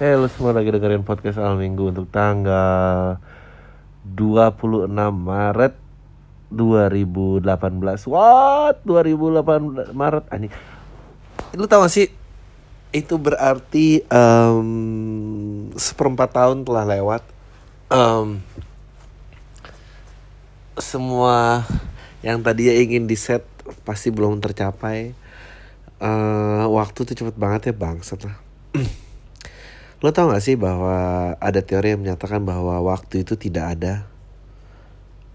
Hey lu semua lagi dengerin podcast Al Minggu untuk tanggal 26 Maret 2018 What? 2018 Maret anjing. Lu tau gak sih? Itu berarti um, Seperempat tahun telah lewat. Um, Semua Yang tadi ingin di set Pasti belum tercapai. Uh, Waktu tuh cepet banget ya bangsat lah Lo tau gak sih bahwa ada teori yang menyatakan bahwa waktu itu tidak ada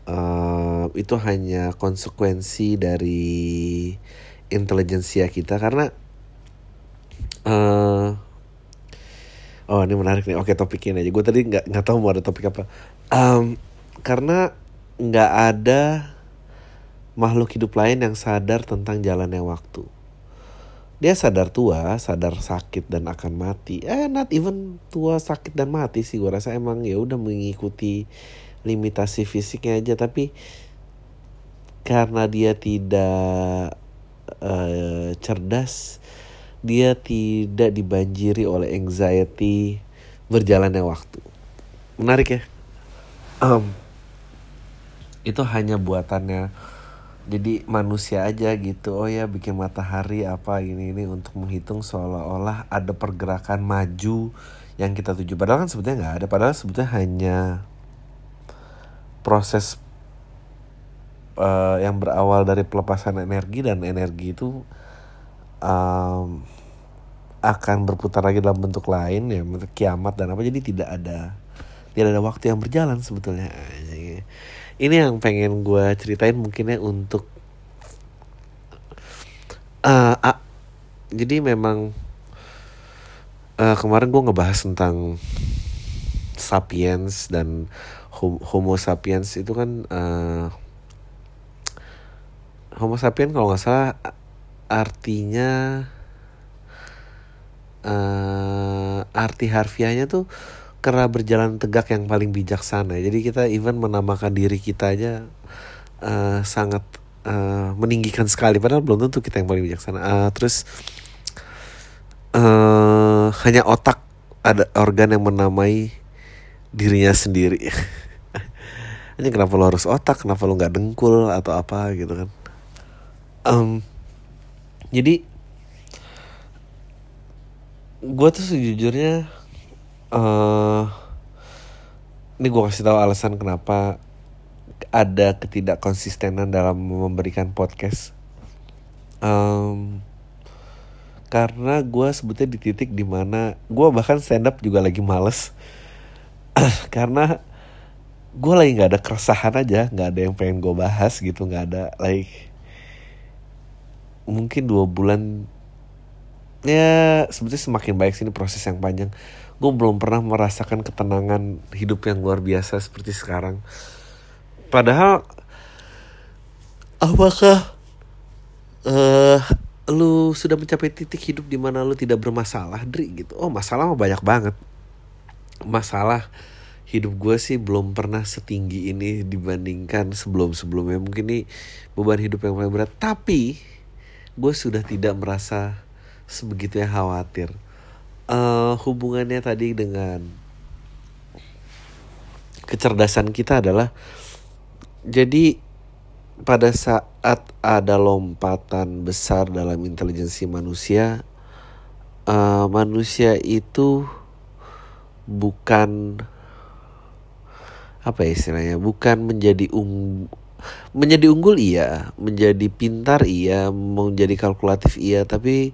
uh, Itu hanya konsekuensi dari intelijensia kita? Karena uh, Oh ini menarik nih, oke topikin aja. Gue tadi gak, nggak tahu mau ada topik apa. Um, Karena gak ada makhluk hidup lain yang sadar tentang jalannya waktu dia sadar tua, sadar sakit dan akan mati. Eh, not even tua, sakit dan mati sih. Gue rasa emang ya udah mengikuti limitasi fisiknya aja. Tapi karena dia tidak uh, cerdas, dia tidak dibanjiri oleh anxiety berjalannya waktu. Menarik ya. Um, itu hanya buatannya jadi manusia aja gitu. Oh ya bikin matahari apa ini ini untuk menghitung seolah-olah ada pergerakan maju yang kita tuju. Padahal kan sebetulnya nggak ada. Padahal sebetulnya hanya proses uh, yang berawal dari pelepasan energi dan energi itu um, akan berputar lagi dalam bentuk lain ya kiamat dan apa. Jadi tidak ada tidak ada waktu yang berjalan sebetulnya ini yang pengen gue ceritain mungkinnya untuk uh, uh, jadi memang uh, kemarin gue ngebahas tentang sapiens dan homo sapiens itu kan uh, homo sapiens kalau nggak salah artinya uh, arti harfiahnya tuh kera berjalan tegak yang paling bijaksana. Jadi kita even menamakan diri kita aja uh, sangat uh, meninggikan sekali. Padahal belum tentu kita yang paling bijaksana. Uh, terus uh, hanya otak ada organ yang menamai dirinya sendiri. Ini kenapa lo harus otak? Kenapa lo nggak dengkul atau apa gitu kan? Um, jadi gue tuh sejujurnya uh, ini gue kasih tahu alasan kenapa ada ketidakkonsistenan dalam memberikan podcast. Um, karena gue sebetulnya di titik di mana gue bahkan stand up juga lagi males karena gue lagi nggak ada keresahan aja nggak ada yang pengen gue bahas gitu nggak ada like mungkin dua bulan ya sebetulnya semakin baik sini proses yang panjang. Gue belum pernah merasakan ketenangan hidup yang luar biasa seperti sekarang. Padahal apakah uh, lu sudah mencapai titik hidup di mana lu tidak bermasalah Dri gitu? Oh masalah mah banyak banget. Masalah hidup gue sih belum pernah setinggi ini dibandingkan sebelum-sebelumnya. Mungkin ini beban hidup yang paling berat. Tapi gue sudah tidak merasa sebegitunya khawatir. Uh, hubungannya tadi dengan kecerdasan kita adalah jadi pada saat ada lompatan besar dalam intelijensi manusia uh, manusia itu bukan apa ya istilahnya bukan menjadi um menjadi unggul iya menjadi pintar iya menjadi kalkulatif iya tapi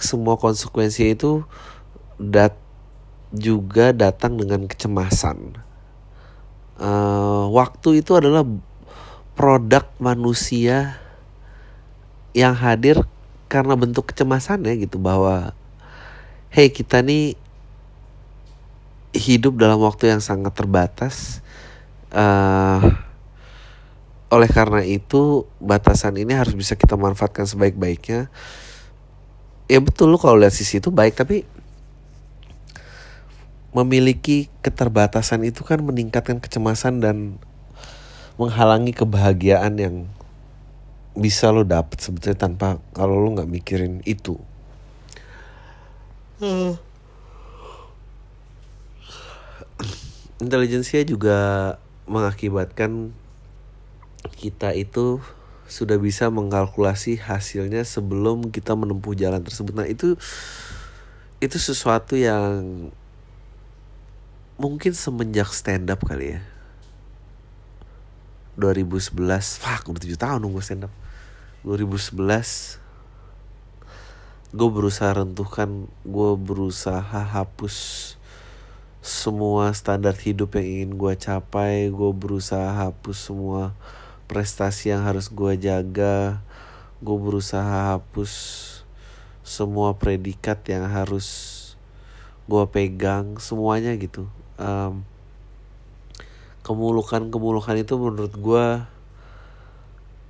semua konsekuensi itu dat juga datang dengan kecemasan. Uh, waktu itu adalah produk manusia yang hadir karena bentuk kecemasannya gitu. Bahwa hey kita nih hidup dalam waktu yang sangat terbatas. Uh, oleh karena itu batasan ini harus bisa kita manfaatkan sebaik-baiknya ya betul lo kalau lihat sisi itu baik tapi memiliki keterbatasan itu kan meningkatkan kecemasan dan menghalangi kebahagiaan yang bisa lo dapet sebetulnya tanpa kalau lo nggak mikirin itu. Uh, intelijensia juga mengakibatkan kita itu sudah bisa mengkalkulasi hasilnya sebelum kita menempuh jalan tersebut. Nah, itu itu sesuatu yang mungkin semenjak stand up kali ya. 2011, fuck udah 7 tahun nunggu stand up. 2011 gue berusaha rentuhkan, gue berusaha hapus semua standar hidup yang ingin gue capai, gue berusaha hapus semua prestasi yang harus gue jaga gue berusaha hapus semua predikat yang harus gue pegang semuanya gitu. Um, kemulukan kemulukan itu menurut gue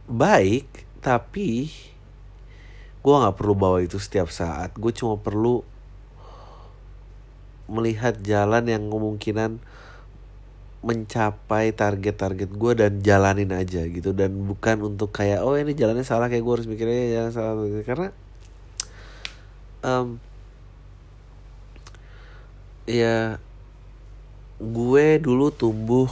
baik tapi gue nggak perlu bawa itu setiap saat. Gue cuma perlu melihat jalan yang kemungkinan mencapai target-target gue dan jalanin aja gitu. Dan bukan untuk kayak oh ini jalannya salah kayak gue harus mikirnya jangan salah karena um, ya gue dulu tumbuh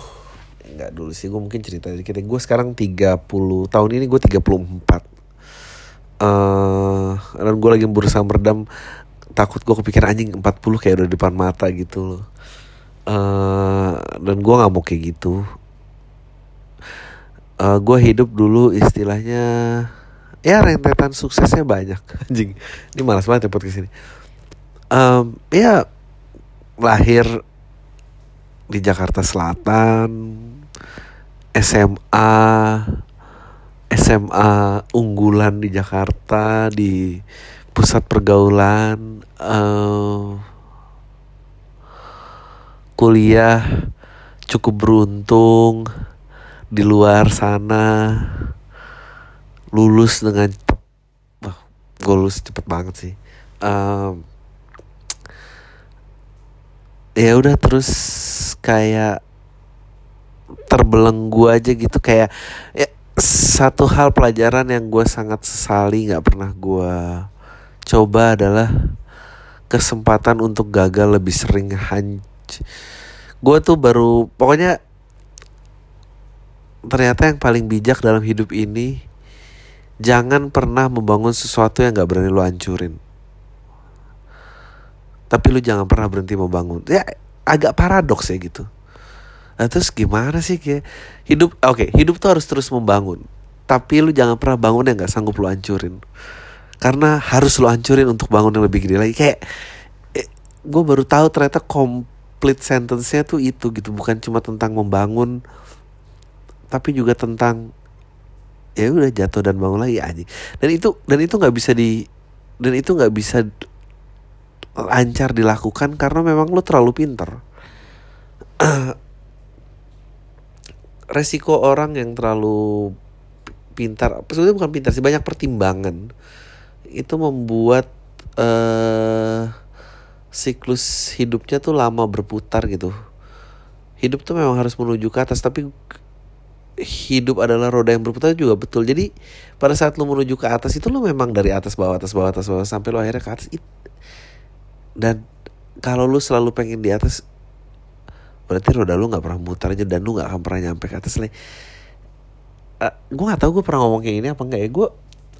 nggak dulu sih gue mungkin cerita dikit gue sekarang 30 tahun ini gue 34 uh, dan gue lagi berusaha meredam takut gue kepikiran anjing 40 kayak udah depan mata gitu loh uh, dan gue nggak mau kayak gitu. Uh, eh, gue hidup dulu istilahnya ya rentetan suksesnya banyak. Anjing ini malas banget ya podcast ini. Um, ya lahir di Jakarta Selatan SMA SMA unggulan di Jakarta di pusat pergaulan uh, kuliah cukup beruntung di luar sana. Lulus dengan wah gue lulus cepet banget sih. Um, ya udah terus kayak terbelenggu aja gitu. Kayak ya, satu hal pelajaran yang gue sangat sesali nggak pernah gue coba adalah kesempatan untuk gagal lebih sering hancur gue tuh baru pokoknya ternyata yang paling bijak dalam hidup ini jangan pernah membangun sesuatu yang gak berani lo hancurin. Tapi lu jangan pernah berhenti membangun. Ya agak paradoks ya gitu. Nah, terus gimana sih kayak hidup oke okay, hidup tuh harus terus membangun. Tapi lu jangan pernah bangun yang gak sanggup lu hancurin. Karena harus lu hancurin untuk bangun yang lebih gede lagi. Kayak eh, gue baru tahu ternyata kom complete sentence-nya tuh itu gitu. Bukan cuma tentang membangun tapi juga tentang ya udah jatuh dan bangun lagi aja dan itu dan itu nggak bisa di dan itu nggak bisa lancar dilakukan karena memang lo terlalu pinter. Resiko orang yang terlalu pintar sebenarnya bukan pintar sih banyak pertimbangan. Itu membuat uh, siklus hidupnya tuh lama berputar gitu. Hidup tuh memang harus menuju ke atas tapi hidup adalah roda yang berputar juga betul. Jadi pada saat lu menuju ke atas itu lu memang dari atas bawah atas bawah atas bawah sampai lu akhirnya ke atas dan kalau lu selalu pengen di atas berarti roda lu nggak pernah mutar aja dan lu nggak akan pernah nyampe ke atas lagi uh, gue nggak tahu gue pernah ngomong kayak ini apa enggak ya. Gue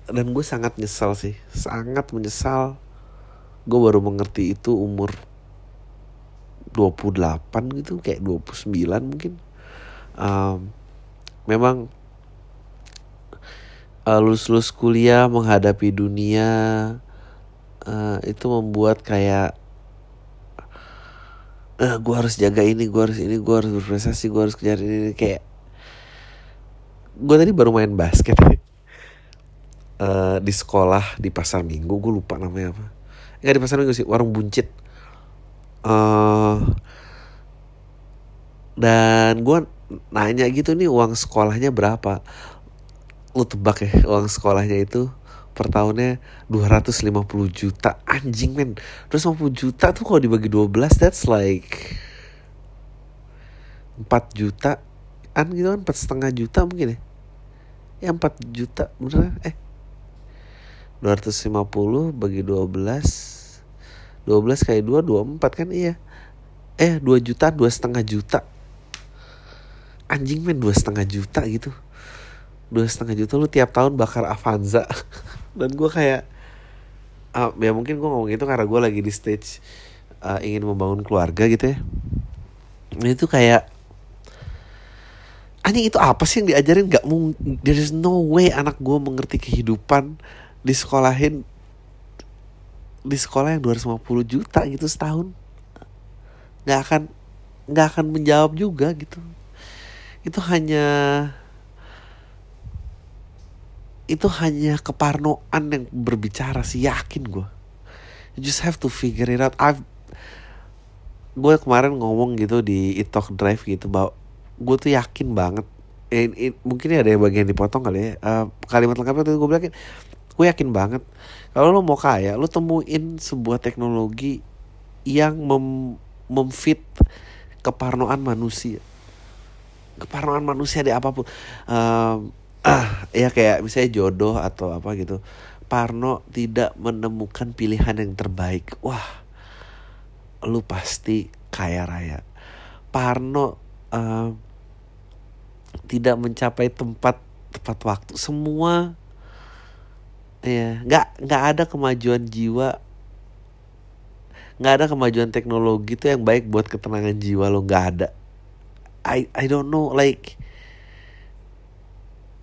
dan gue sangat nyesal sih sangat menyesal gue baru mengerti itu umur 28 gitu kayak 29 mungkin. Um, memang uh, lulus-lulus kuliah menghadapi dunia uh, itu membuat kayak uh, gue harus jaga ini gue harus ini gue harus berprestasi gue harus kejar ini, ini. kayak gue tadi baru main basket. Uh, di sekolah di pasar minggu gue lupa namanya apa nggak di pasar minggu sih warung buncit. Uh, dan gue nanya gitu nih uang sekolahnya berapa? Lu tebak ya uang sekolahnya itu per tahunnya 250 juta. Anjing men. 250 juta tuh kalau dibagi 12 that's like 4 juta an gitu kan 4 setengah juta mungkin ya. Ya 4 juta bener eh 250 bagi 12 12 kali 2 24 kan? Iya. Eh dua juta dua setengah juta. Anjing men dua setengah juta gitu. Dua setengah juta lu tiap tahun bakar Avanza. Dan gue kayak uh, ya mungkin gue ngomong itu karena gue lagi di stage uh, ingin membangun keluarga gitu ya. Itu kayak anjing itu apa sih yang diajarin? Gak mungkin there is no way anak gue mengerti kehidupan di sekolahin di sekolah yang 250 juta gitu setahun. Nggak akan nggak akan menjawab juga gitu. Itu hanya itu hanya keparnoan yang berbicara sih yakin gue you just have to figure it out. I've gue kemarin ngomong gitu di Italk Drive gitu bahwa gue tuh yakin banget. Eh, eh, mungkin ada yang bagian dipotong kali ya. Uh, kalimat lengkapnya tuh gue bilang gue yakin banget kalau lo mau kaya lo temuin sebuah teknologi yang mem memfit keparnoan manusia. Keparnoan manusia di apa pun. Uh, ah ya kayak misalnya jodoh atau apa gitu. Parno tidak menemukan pilihan yang terbaik. Wah lu pasti kaya raya. Parno uh, tidak mencapai tempat tepat waktu. Semua ya nggak nggak ada kemajuan jiwa. Nggak ada kemajuan teknologi itu yang baik buat ketenangan jiwa lo nggak ada. I I don't know like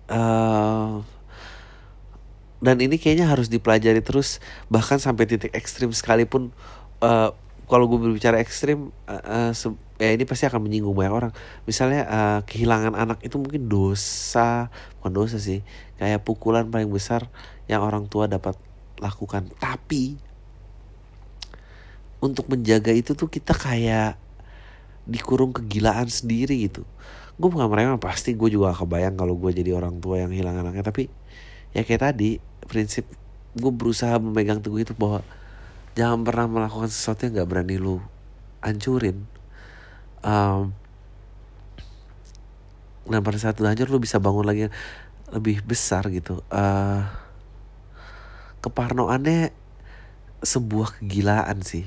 uh, dan ini kayaknya harus dipelajari terus bahkan sampai titik ekstrim sekalipun uh, kalau gue berbicara ekstrim uh, uh, ya ini pasti akan menyinggung banyak orang. Misalnya uh, kehilangan anak itu mungkin dosa bukan dosa sih kayak pukulan paling besar yang orang tua dapat lakukan. Tapi untuk menjaga itu tuh kita kayak dikurung kegilaan sendiri gitu. Gue bukan mereka pasti gue juga kebayang kalau gue jadi orang tua yang hilang anaknya. Tapi ya kayak tadi prinsip gue berusaha memegang teguh itu bahwa jangan pernah melakukan sesuatu yang gak berani lu hancurin. Um, dan pada saat itu hancur lu bisa bangun lagi lebih besar gitu. Uh, keparnoannya sebuah kegilaan sih.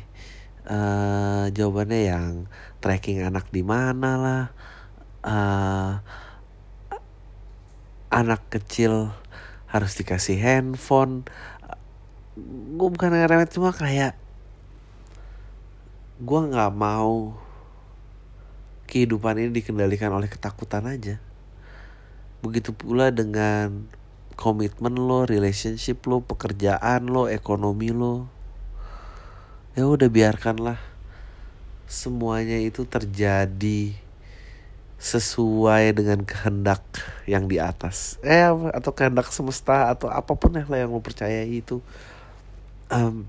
Uh, jawabannya yang tracking anak di mana lah uh, anak kecil harus dikasih handphone. Gue bukan ngeremet cuma kayak gue nggak mau kehidupan ini dikendalikan oleh ketakutan aja. Begitu pula dengan komitmen lo, relationship lo, pekerjaan lo, ekonomi lo. Ya udah biarkanlah semuanya itu terjadi sesuai dengan kehendak yang di atas. Eh atau kehendak semesta atau apa pun lah yang lo percaya itu. Um,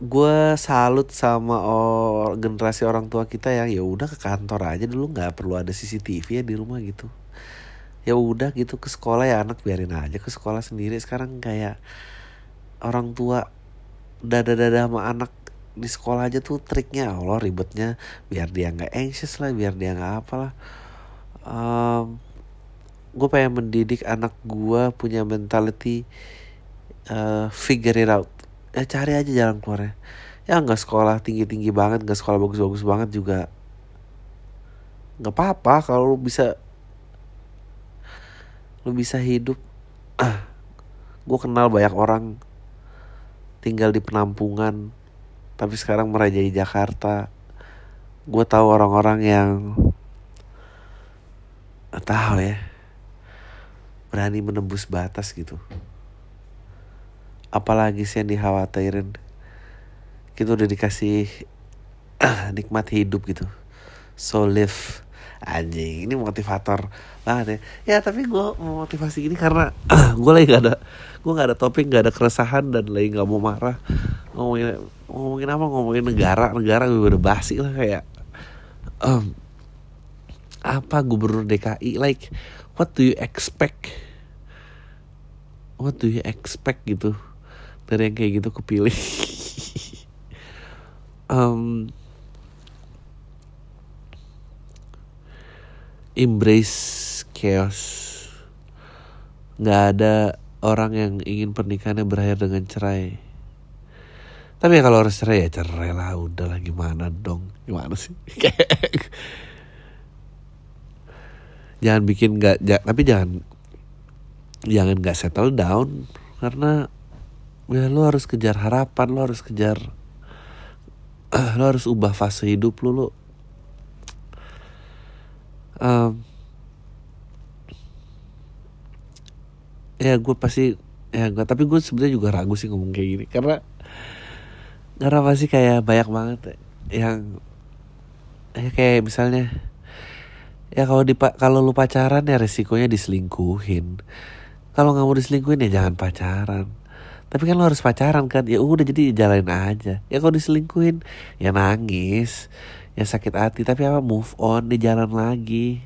gue salut sama or, generasi orang tua kita yang ya udah ke kantor aja dulu nggak perlu ada CCTV ya di rumah gitu ya udah gitu ke sekolah ya anak biarin aja ke sekolah sendiri. Sekarang kayak orang tua dada-dada sama anak di sekolah aja tuh triknya Allah ribetnya. Biar dia nggak anxious lah biar dia nggak apalah. Um, gue pengen mendidik anak gue punya mentality uh, figure it out. Ya cari aja jalan keluarnya. Ya nggak sekolah tinggi tinggi banget nggak sekolah bagus bagus banget juga nggak apa apa kalau lu bisa lu bisa hidup. Gue kenal banyak orang. Tinggal di penampungan. Tapi sekarang merajai Jakarta. Gue tahu orang-orang yang tahu ya. Berani menembus batas gitu. Apalagi sih yang dikhawatirin. Kita udah dikasih nikmat hidup gitu. So live anjing ini motivator banget ya. Ya tapi gue mau motivasi ini karena gue lagi gak ada gue gak ada topik gak ada keresahan dan lagi gak mau marah. Ngomongin ngomongin apa? Ngomongin negara negara gue udah basi lah kayak um, apa gubernur DKI like what do you expect? What do you expect gitu? Dari yang kayak gitu kepilih. Um, embrace chaos. Nggak ada orang yang ingin pernikahannya berakhir dengan cerai. Tapi ya kalau harus cerai ya cerai lah. Udah lah gimana dong? Gimana sih? Jangan bikin nggak ja, tapi jangan jangan nggak settle down. Karena ya lo harus kejar harapan lo harus kejar uh, lo harus ubah fase hidup lo lo um, ya gue pasti ya gak tapi gue sebenarnya juga ragu sih ngomong kayak gini karena karena pasti kayak banyak banget yang ya kayak misalnya ya kalau di kalau lu pacaran ya resikonya diselingkuhin. Kalau nggak mau diselingkuhin ya jangan pacaran. Tapi kan lo harus pacaran kan ya udah jadi jalanin aja. Ya kalau diselingkuhin ya nangis ya sakit hati tapi apa move on di jalan lagi.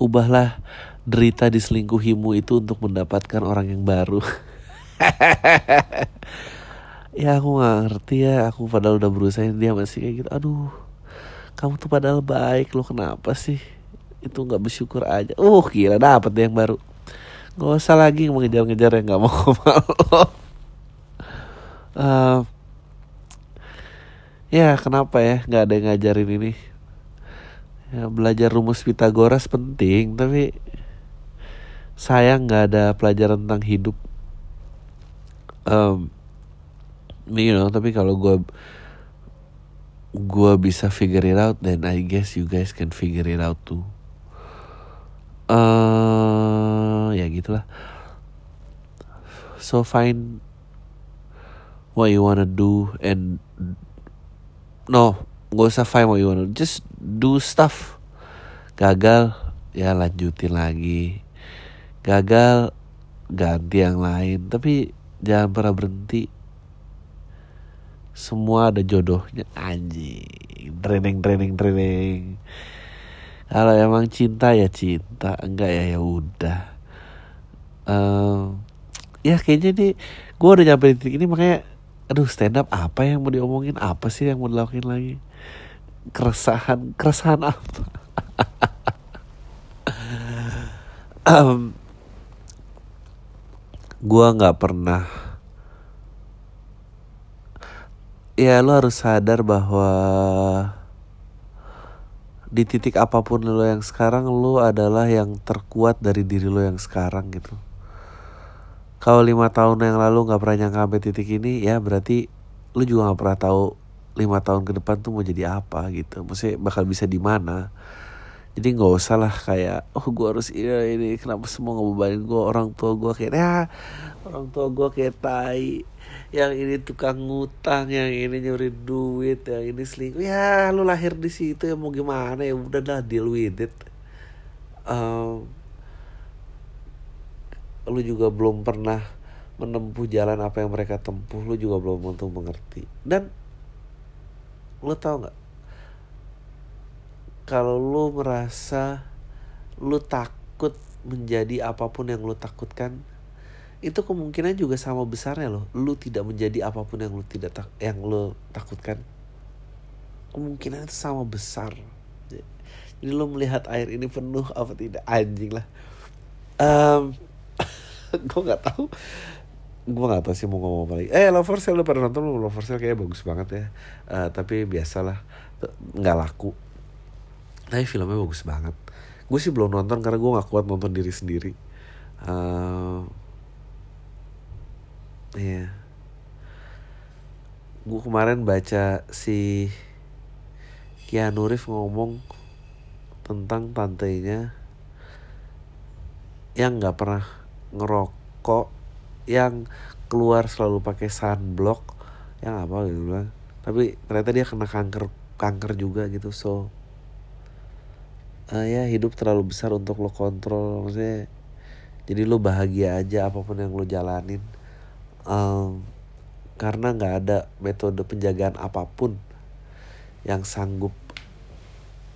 Ubahlah derita diselingkuhimu itu untuk mendapatkan orang yang baru. Ya aku gak ngerti ya aku padahal udah berusaha dia masih kayak gitu. Aduh kamu tuh padahal baik lo kenapa sih? Itu nggak bersyukur aja. Uh gila dapet deh yang baru. Nggak usah lagi mengejar-ngejar yang nggak mau uh, ya kenapa ya? Nggak ada yang ngajarin ini. Ya belajar rumus Pitagoras penting tapi sayang nggak ada pelajaran tentang hidup. Um, you know tapi kalau gue gue bisa figure it out then I guess you guys can figure it out too. Uh, ya gitulah. So find what you wanna do and no gak usah find what you wanna just do stuff. Gagal ya lanjutin lagi. Gagal ganti yang lain. Tapi jangan pernah berhenti. Semua ada jodohnya. Anjing. Training training training. Kalau emang cinta ya cinta. Enggak ya ya udah. Um, ya kayaknya nih gue udah nyampe di titik ini makanya aduh stand up apa yang mau diomongin? Apa sih yang mau dilakuin lagi? Keresahan keresahan apa? Um, gue nggak pernah. Ya lo harus sadar bahwa di titik apa pun lo yang sekarang lo adalah yang terkuat dari diri lo yang sekarang gitu kalau lima tahun yang lalu nggak pernah nyangka sampai titik ini ya berarti lo juga nggak pernah tahu lima tahun ke depan tuh mau jadi apa gitu. Maksudnya bakal bisa di mana. Jadi nggak usah lah kayak oh gue harus ini ini kenapa semua ngebebanin gue orang tua gue kayak ya orang tua gue kayak tai yang ini tukang ngutang yang ini nyuri duit yang ini selingkuh. Ya lu lahir di situ ya mau gimana? Ya udah dah deal with it. Um, lu juga belum pernah menempuh jalan apa yang mereka tempuh lu juga belum tentu mengerti. Dan lu tau nggak? Kalau lu merasa lu takut menjadi apa pun yang lu takutkan itu kemungkinan juga sama besarnya loh. Lu tidak menjadi apa pun yang lu tidak tak yang lu takutkan. Kemungkinan itu sama besar. Jadi lu melihat air ini penuh apa tidak? Anjing lah. Um, gue nggak tahu. Gue nggak tahu sih mau ngomong apa lagi. Eh Love for Sale lu pada nonton lu Love for Sale kayaknya bagus banget ya. Uh, tapi biasalah. Nggak laku. Tapi filmnya bagus banget. Gue sih belum nonton karena gue nggak kuat nonton diri sendiri. Uh, Iya. Gue kemarin baca si Keanu Reeves ngomong tentang tantenya yang nggak pernah ngerokok, yang keluar selalu pakai sunblock, yang apa gitu bilang. Tapi ternyata dia kena kanker kanker juga gitu so uh, ya hidup terlalu besar untuk lo kontrol maksudnya jadi lo bahagia aja apa pun yang lo jalanin um, karena nggak ada metode penjagaan apa pun yang sanggup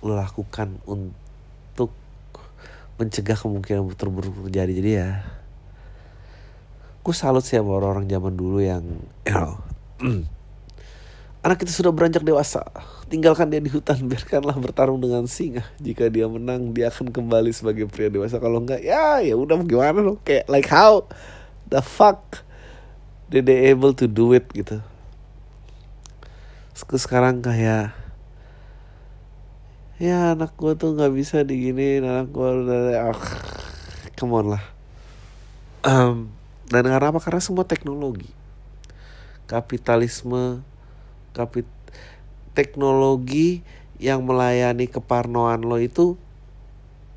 lo lakukan untuk mencegah kemungkinan terburuk terjadi jadi ya gue salut sih sama orang-orang zaman dulu yang you know, anak kita sudah beranjak dewasa. Tinggalkan dia di hutan biarkanlah bertarung dengan singa. Jika dia menang dia akan kembali sebagai pria dewasa. Kalau enggak ya ya udah gimana lo kayak like how the fuck did they able to do it gitu. Terus sekarang kayak ya anak gue tuh nggak bisa digini anak gue udah oh, come on lah. Um, dan karena apa? Karena semua teknologi. Kapitalisme kapit teknologi yang melayani keparnoan lo itu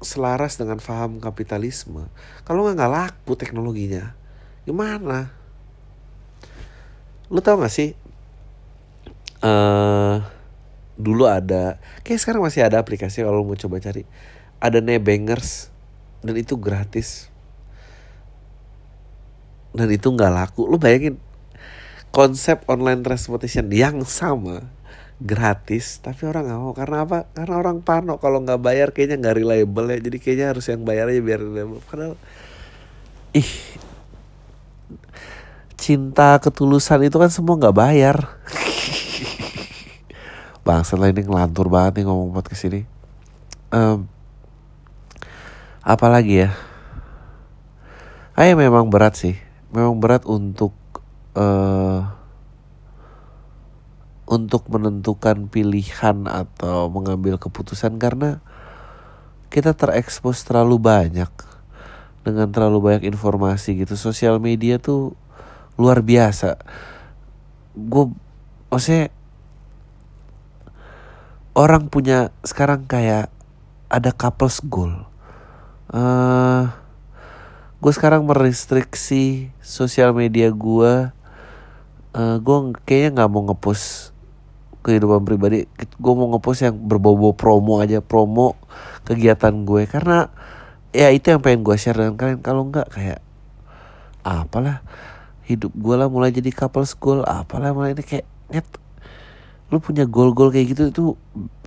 selaras dengan paham kapitalisme. Kalau nggak nggak laku teknologinya. Gimana? Lo tau gak sih? Uh, dulu ada kayak sekarang masih ada aplikasi kalau mau coba cari. Ada nebangers dan itu gratis dan itu nggak laku. Lu bayangin konsep online transportation yang sama gratis tapi orang nggak mau. Karena apa? Karena orang pano kalau nggak bayar kayaknya nggak reliable ya. Jadi kayaknya harus yang bayar aja biar reliable. Padahal ih cinta ketulusan itu kan semua nggak bayar. Bang, setelah ini ngelantur banget nih ngomong podcast ini. Um, apalagi ya? Ayo memang berat sih. Memang berat untuk uh, untuk menentukan pilihan atau mengambil keputusan karena kita terekspos terlalu banyak dengan terlalu banyak informasi gitu. Sosial media tuh luar biasa. Gue maksudnya orang punya sekarang kayak ada couples goal. Uh, gue sekarang merestriksi sosial media gue. Uh, gue kayaknya nggak mau ngepost kehidupan pribadi. Gue mau ngepost yang berbau-bau promo aja, promo kegiatan gue karena ya itu yang pengen gue share dengan kalian. Kalau nggak kayak apalah hidup gue lah mulai jadi couples goal apalah mulai ini kayak net lu punya goal-goal kayak gitu itu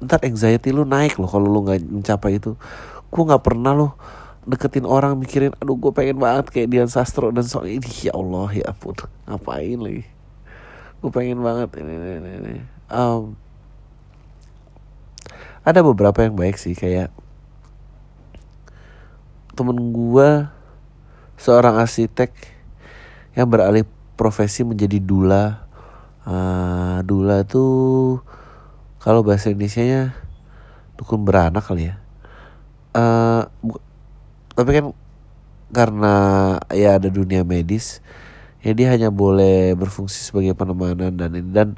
ntar anxiety lu naik loh kalau lu nggak mencapai itu gue nggak pernah loh deketin orang mikirin aduh gue pengen banget kayak Dian Sastro dan so ini ya Allah ya ampun ngapain lagi gue pengen banget ini ini ini, ini. Um, ada beberapa yang baik sih kayak temen gue seorang arsitek yang beralih profesi menjadi dula uh, Dula tuh kalau bahasa Indonesia nya dukun beranak kali ya. Uh, tapi kan karena ya ada dunia medis, ya dia hanya boleh berfungsi sebagai penemanan dan ini dan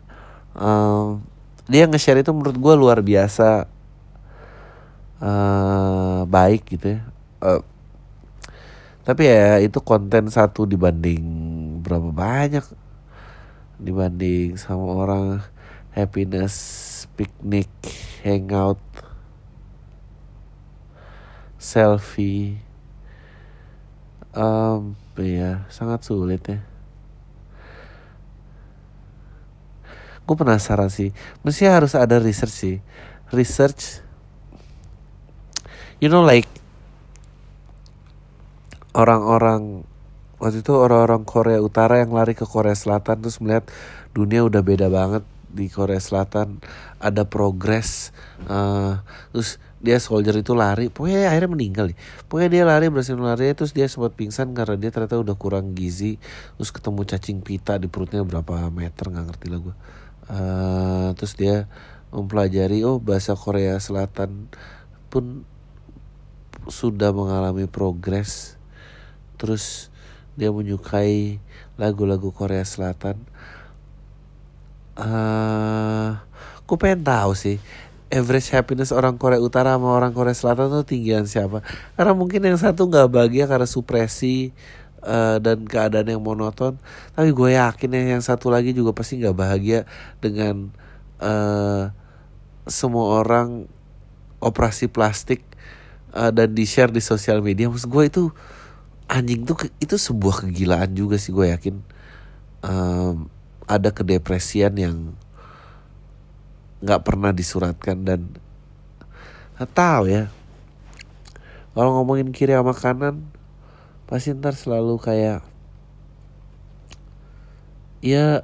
uh, dia nge-share itu menurut gue luar biasa uh, baik gitu ya. Uh, tapi ya itu konten satu dibanding berapa banyak dibanding sama orang happiness piknik hangout selfie. Um, ya sangat sulit ya. Gue penasaran sih mesti harus ada research sih. Research you know like orang-orang waktu itu orang-orang Korea Utara yang lari ke Korea Selatan terus melihat dunia udah beda banget di Korea Selatan. Ada progres uh, terus dia soldier itu lari pokoknya akhirnya meninggal nih. Pokoknya dia lari berhasil lari terus dia sempat pingsan karena dia ternyata udah kurang gizi terus ketemu cacing pita di perutnya berapa meter nggak ngerti lah gue uh, terus dia mempelajari oh bahasa Korea Selatan pun sudah mengalami progres. Terus dia menyukai lagu-lagu Korea Selatan. Uh, aku pengen tahu sih average happiness orang Korea Utara sama orang Korea Selatan tuh tinggian siapa? Karena mungkin yang satu nggak bahagia karena supresi uh, dan keadaan yang monoton. Tapi gue yakin ya yang satu lagi juga pasti nggak bahagia dengan uh, semua orang operasi plastik uh, dan di share di sosial media. Maksud gue itu anjing tuh itu sebuah kegilaan juga sih gue yakin um, ada kedepresian yang nggak pernah disuratkan dan nggak tahu ya. Kalau ngomongin kiri sama kanan pasti ntar selalu kayak ya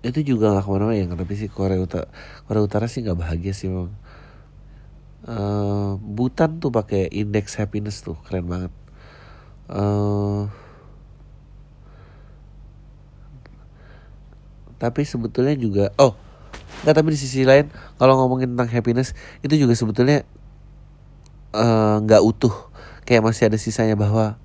itu juga nggak ke mana-mana ya tapi sih. Korea Utara Korea Utara sih nggak bahagia sih memang. Uh, Butan tuh pakai indeks happiness tuh keren banget. Uh, tapi sebetulnya juga oh nggak tapi di sisi lain kalau ngomongin tentang happiness itu juga sebetulnya eh, nggak uh, utuh. Kayak masih ada sisanya bahwa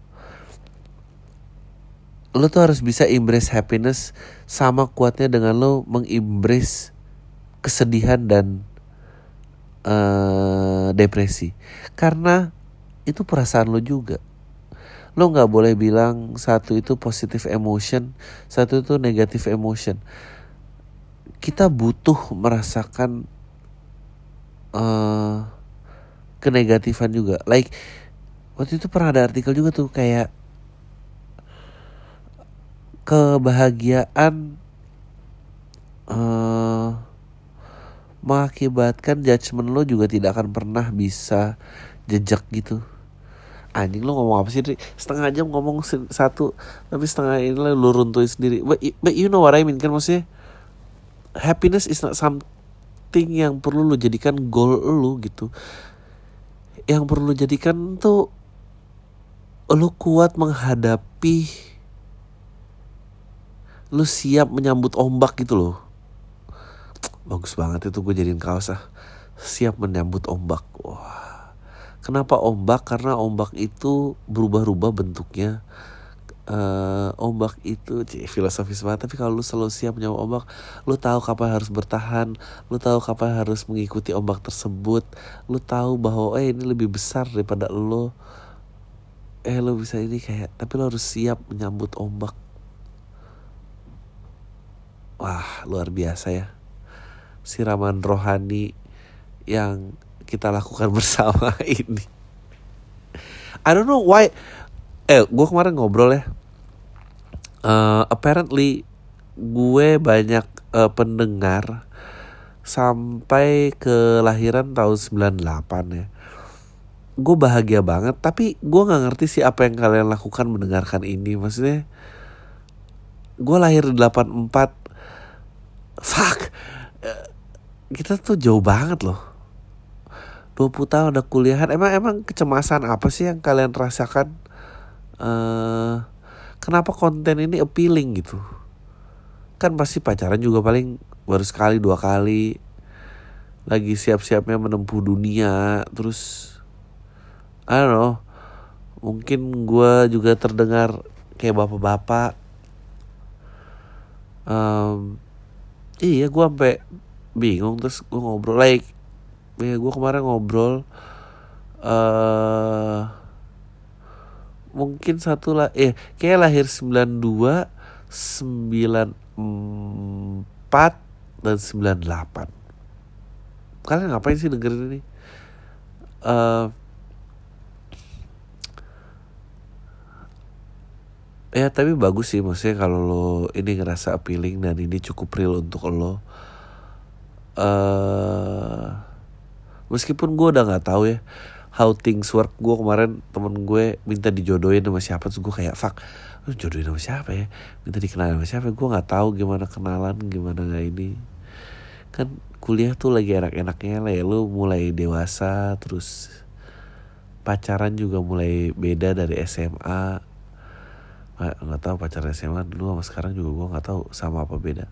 lo tuh harus bisa embrace happiness sama kuatnya dengan lo mengembrace kesedihan dan uh, depresi. Karena itu perasaan lo juga. Lo nggak boleh bilang satu itu positive emotion satu itu negative emotion kita butuh merasakan uh, kenegatifan juga. Like waktu itu pernah ada artikel juga tuh kayak kebahagiaan uh, mengakibatkan judgement lo juga tidak akan pernah bisa jejak gitu. Anjing lo ngomong apa sih setengah jam ngomong satu tapi setengah ini lo runtuhin sendiri. But, but you know what I mean kan maksudnya happiness is not something yang perlu lo jadikan goal lo gitu. Yang perlu lo jadikan tuh lo kuat menghadapi lu siap menyambut ombak gitu loh. Bagus banget itu gue jadiin kaos ah. Siap menyambut ombak. Wah. Kenapa ombak? Karena ombak itu berubah-ubah bentuknya uh, ombak itu cik, filosofis banget tapi kalau lu selalu siap menyambut ombak lu tahu kapan harus bertahan lu tahu kapan harus mengikuti ombak tersebut lu tahu bahwa eh ini lebih besar daripada lu eh lu bisa ini kayak tapi lu harus siap menyambut ombak Wah, luar biasa ya. Siraman rohani yang kita lakukan bersama ini. I don't know why. Eh, gue kemarin ngobrol ya. Uh, apparently gue banyak uh, pendengar sampai kelahiran tahun 98 ya. Gue bahagia banget, tapi gue nggak ngerti sih apa yang kalian lakukan mendengarkan ini. Maksudnya, gue lahir di 84 fuck kita tuh jauh banget loh 20 tahun udah kuliahan emang emang kecemasan apa sih yang kalian rasakan uh, kenapa konten ini appealing gitu? Kan pasti pacaran juga paling baru sekali dua kali. Lagi siap-siapnya menempuh dunia terus I don't know. Mungkin gue juga terdengar kayak bapak-bapak. Um, iya gue sampai bingung terus gue ngobrol. Like ya gue kemarin ngobrol uh, mungkin satu lah eh kayak lahir 92 94 dan 98 kalian ngapain sih dengerin ini? Uh, ya tapi bagus sih maksudnya kalau lo ini ngerasa appealing dan ini cukup real untuk lo. Uh, meskipun gue udah nggak tahu ya how things work. Gue kemarin temen gue minta dijodohin sama siapa terus gue kayak fuck lu jodohin sama siapa ya? Minta dikenalin sama siapa gue nggak tahu gimana kenalan gimana nggak ini. Kan kuliah tuh lagi enak-enaknya lah ya lu mulai dewasa terus pacaran juga mulai beda dari SMA nggak tahu pacarnya SMA dulu sama sekarang juga gue nggak tahu sama apa beda.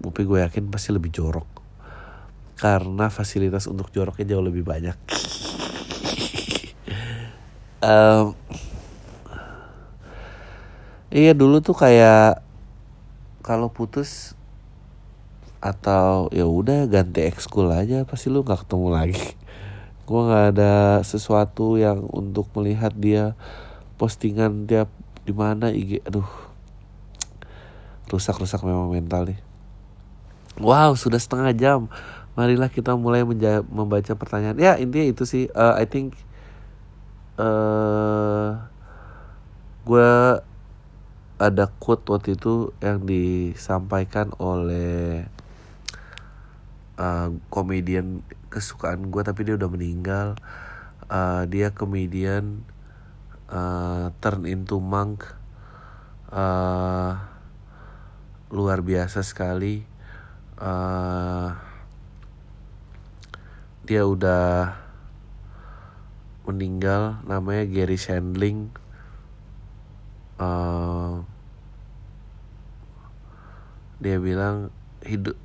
Tapi gue yakin pasti lebih jorok. Karena fasilitas untuk joroknya jauh lebih banyak um, iya dulu tuh kayak kalau putus atau ya udah ganti ekskul aja pasti lu nggak ketemu lagi. Gue nggak ada sesuatu yang untuk melihat dia postingan tiap di mana IG aduh rusak-rusak memang mental nih. Wow sudah setengah jam. Marilah kita mulai membaca pertanyaan. Ya intinya itu sih. Uh, I think uh, gue ada quote waktu itu yang disampaikan oleh uh, komedian kesukaan gue tapi dia udah meninggal. Uh, dia komedian uh, turn into monk. Uh, luar biasa sekali. Uh, dia udah meninggal namanya Gary Shandling. Uh, dia bilang hidup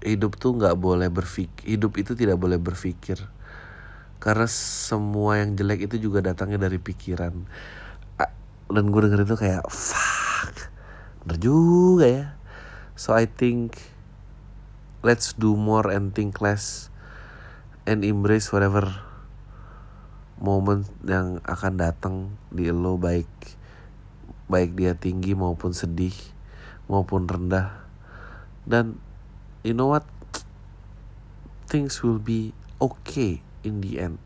hidup tuh nggak boleh berpikir hidup itu tidak boleh berpikir. Karena semua yang jelek itu juga datangnya dari pikiran. Dan gue denger itu kayak fuck. Bener juga ya. So I think let's do more and think less and embrace whatever moment yang akan datang di lo baik baik dia tinggi maupun sedih maupun rendah. Dan you know what? Things will be okay in the end.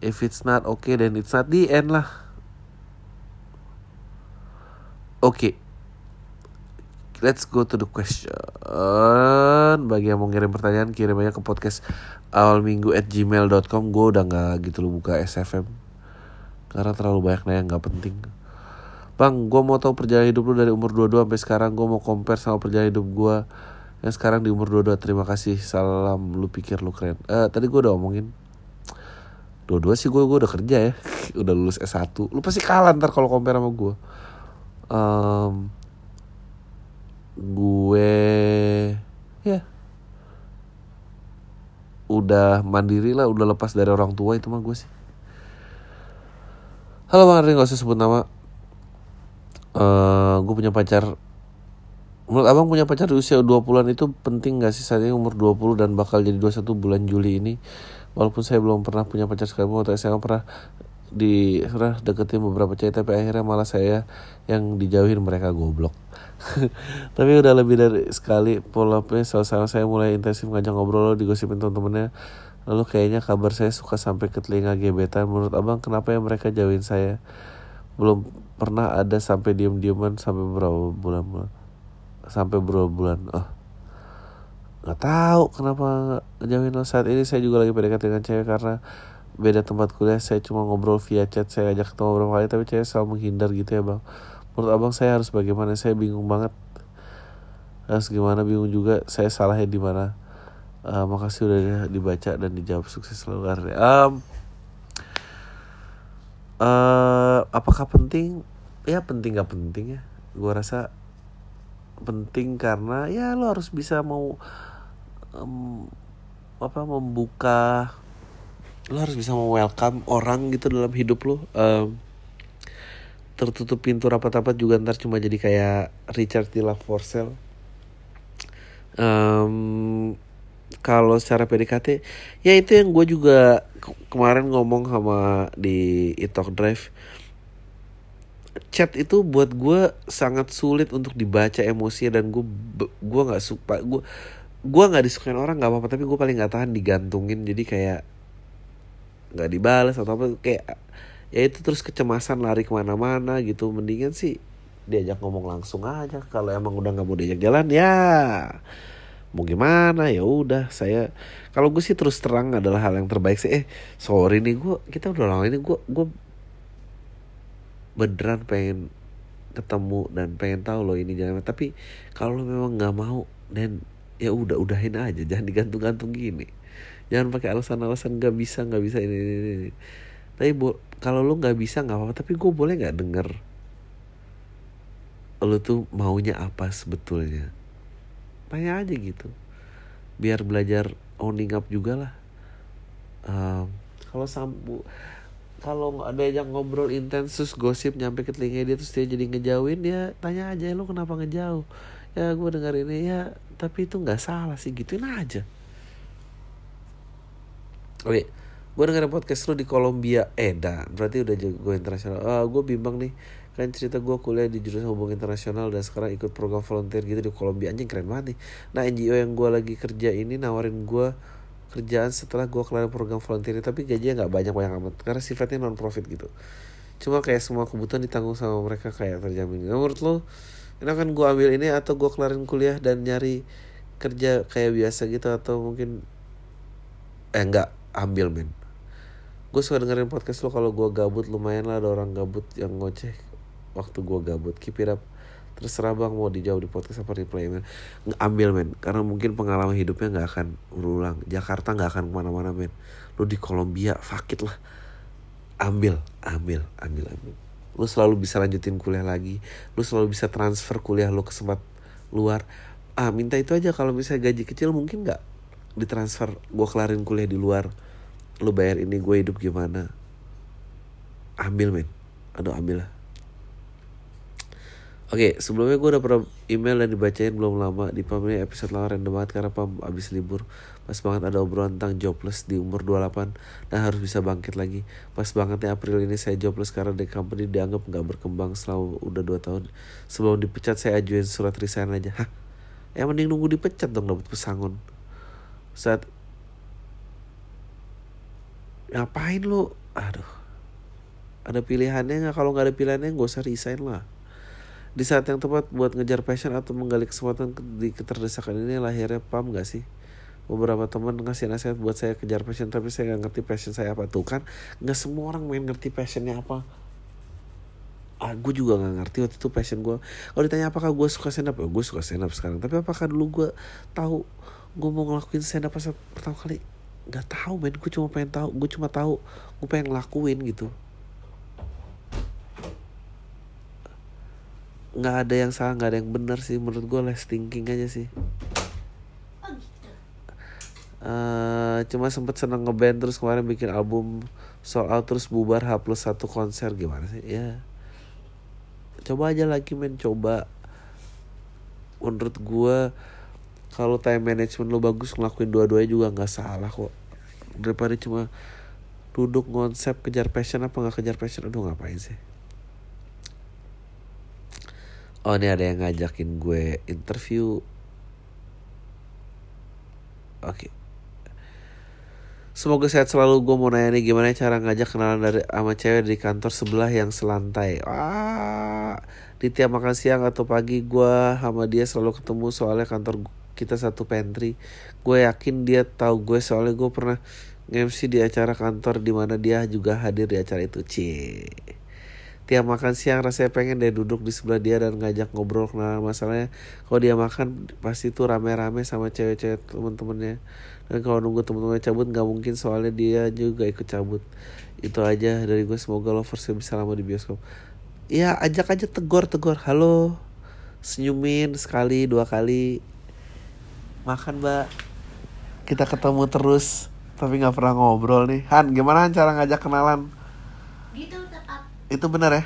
If it's not okay then it's not the end lah. Oke okay. Let's go to the question. Bagi yang mau ngirim pertanyaan kirim aja ke podcast awal minggu at gmail.com gue udah nggak gitu lo buka SFM karena terlalu banyak yang nggak penting. Bang, gue mau tahu perjalanan hidup lu dari umur 22 sampai sekarang. Gue mau compare sama perjalanan hidup gue yang sekarang di umur 22 terima kasih. Salam lu pikir lu keren. Uh, tadi gue udah omongin. Dua-dua sih gue gue udah kerja ya. Udah lulus S1 lu pasti kalah ntar kalau compare sama gue um, gue ya. Udah mandiri lah udah lepas dari orang tua itu mah gue sih. Halo bang Ardi gak usah sebut nama. Uh, gue punya pacar. Menurut abang punya pacar di usia 20-an itu penting gak sih? Saat ini umur 20 dan bakal jadi 21 bulan Juli ini. Walaupun saya belum pernah punya pacar sekali waktu SMA pernah di pernah deketin beberapa cewek tapi akhirnya malah saya yang dijauhin mereka goblok tapi udah lebih dari sekali pola sama saya mulai intensif ngajak ngobrol digosipin temen-temennya lalu kayaknya kabar saya suka sampai ke telinga gebetan. Menurut abang kenapa ya mereka jauhin saya? Belum pernah ada sampai diem-dieman sampai berapa bulan-bulan sampai berapa bulan? Oh nggak tahu kenapa ngejauhin lo. Saat ini saya juga lagi PDKT dengan cewek karena beda tempat kuliah. Saya cuma ngobrol via chat. Saya ajak ketemu beberapa kali tapi cewek selalu menghindar gitu ya bang menurut abang saya harus bagaimana? Saya bingung banget. Harus gimana? Bingung juga. Saya salahnya di mana? Uh, makasih udah dibaca dan dijawab sukses selalu um, uh, apakah penting? Ya penting gak penting ya. Gue rasa penting karena ya lo harus bisa mau um, apa membuka lo harus bisa mau welcome orang gitu dalam hidup lo. Um, tertutup pintu rapat-rapat juga ntar cuma jadi kayak Richard di Love for Sale um, kalau secara PDKT ya itu yang gue juga kemarin ngomong sama di Italk Drive. Chat itu buat gue sangat sulit untuk dibaca emosi dan gue gue nggak suka gue gue nggak disukain orang nggak apa-apa tapi gue paling nggak tahan digantungin. Jadi kayak nggak dibalas atau apa kayak ya itu terus kecemasan lari ke mana-mana gitu. Mendingan sih diajak ngomong langsung aja. Kalau emang udah nggak mau diajak jalan ya mau gimana? Ya udah saya kalau gue sih terus terang adalah hal yang terbaik sih. Eh sorry nih gue kita udah lama ini gue gue beneran pengen ketemu dan pengen tahu lo ini jangan tapi kalau memang nggak mau dan ya udah udahin aja. Jangan digantung-gantung gini. Jangan pakai alasan-alasan nggak bisa nggak bisa ini, ini, ini. Tapi kalau lo nggak bisa nggak apa-apa. Tapi gue boleh nggak denger lo tuh maunya apa sebetulnya? Tanya aja gitu. Biar belajar owning up juga lah. Um, kalau sambu kalau ada yang ngobrol intens terus gosip nyampe ke telinga dia terus dia jadi ngejauhin ya tanya aja lo kenapa ngejauh? Ya gue dengar ini. Ya tapi itu nggak salah sih gituin aja. Oke gue dengerin podcast lo di Kolombia eh dan berarti udah gue internasional. Ah gue bimbang nih. Kan cerita gue kuliah di jurusan hubungan internasional dan sekarang ikut program volunteer gitu di Kolombia anjing keren banget nih. Nah NGO yang gue lagi kerja ini nawarin gue kerjaan setelah gue kelar program volunteer tapi gajinya nggak banyak banyak amat karena sifatnya non profit gitu. Cuma kayak semua kebutuhan ditanggung sama mereka kayak terjamin. Nah, menurut lo ini kan gue ambil ini atau gue kelarin kuliah dan nyari kerja kayak biasa gitu atau mungkin eh nggak ambil men gue suka dengerin podcast lo kalau gue gabut lumayan lah ada orang gabut yang ngoceh waktu gue gabut. Keep it up. Terserah bang mau dijawab di podcast apa replay men ambil men. Karena mungkin pengalaman hidupnya nggak akan berulang. Jakarta nggak akan ke mana-mana men. Lu di Kolombia fakit lah. Ambil ambil ambil ambil. Lu selalu bisa lanjutin kuliah lagi. Lu selalu bisa transfer kuliah lu ke tempat luar. Ah minta itu aja. Kalau misalnya gaji kecil mungkin nggak ditransfer. Gue kelarin kuliah di luar lu bayar ini gue hidup gimana ambil men aduh ambil lah Oke, sebelumnya gue udah pernah email dan dibacain belum lama di Pam episode lama random banget karena Pam abis libur. Pas banget ada obrolan tentang jobless di umur 28 dan harus bisa bangkit lagi. Pas banget nih April ini saya jobless karena the company dianggap nggak berkembang selama udah 2 tahun. Sebelum dipecat saya ajuin surat resign aja. Hah? Ya mending nunggu dipecat dong dapat pesangon. Saat ngapain lu? Aduh. Ada pilihannya nggak? Kalau nggak ada pilihannya nggak usah resign lah. Di saat yang tepat buat ngejar passion atau menggali kesempatan di keterdesakan ini lahirnya PAM gak sih? Beberapa teman ngasih nasihat buat saya kejar passion tapi saya gak ngerti passion saya apa tuh kan Gak semua orang main ngerti passionnya apa ah, juga gak ngerti waktu itu passion gue kalau ditanya apakah gue suka stand up ya gue suka stand up sekarang tapi apakah dulu gue tahu gue mau ngelakuin stand up pas pertama kali Gak tahu men. Gue cuma pengen tahu gue cuma tahu gue pengen ngelakuin gitu. Nggak ada yang salah nggak ada yang benar sih menurut gue less thinking aja sih. Uh, cuma sempet seneng ngeband terus kemarin bikin album sold out terus bubar H plus satu konser. Gimana sih? Ya. Coba aja lagi men. Coba. Menurut gue kalau time management lo bagus ngelakuin dua-duanya juga nggak salah kok daripada cuma duduk konsep kejar passion apa nggak kejar passion aduh ngapain sih oh ini ada yang ngajakin gue interview oke okay. Semoga sehat selalu gue mau nanya nih gimana cara ngajak kenalan dari sama cewek di kantor sebelah yang selantai. Ah, di tiap makan siang atau pagi gue sama dia selalu ketemu soalnya kantor kita satu pantry. Gue yakin dia tahu gue soalnya gue pernah nge-MC di acara kantor di mana dia juga hadir di acara itu. Cie tiap makan siang rasanya pengen deh duduk di sebelah dia dan ngajak ngobrol. Kenalan masalahnya kalau dia makan pasti tuh rame-rame sama cewek-cewek temen-temennya. Dan kalau nunggu temen-temennya cabut nggak mungkin soalnya dia juga ikut cabut. Itu aja dari gue semoga loversnya bisa lama di bioskop. Ya ajak aja tegor tegor. Halo. Senyumin sekali dua kali makan mbak. Kita ketemu terus tapi nggak pernah ngobrol nih. Han gimana cara ngajak kenalan? Gitu itu benar ya?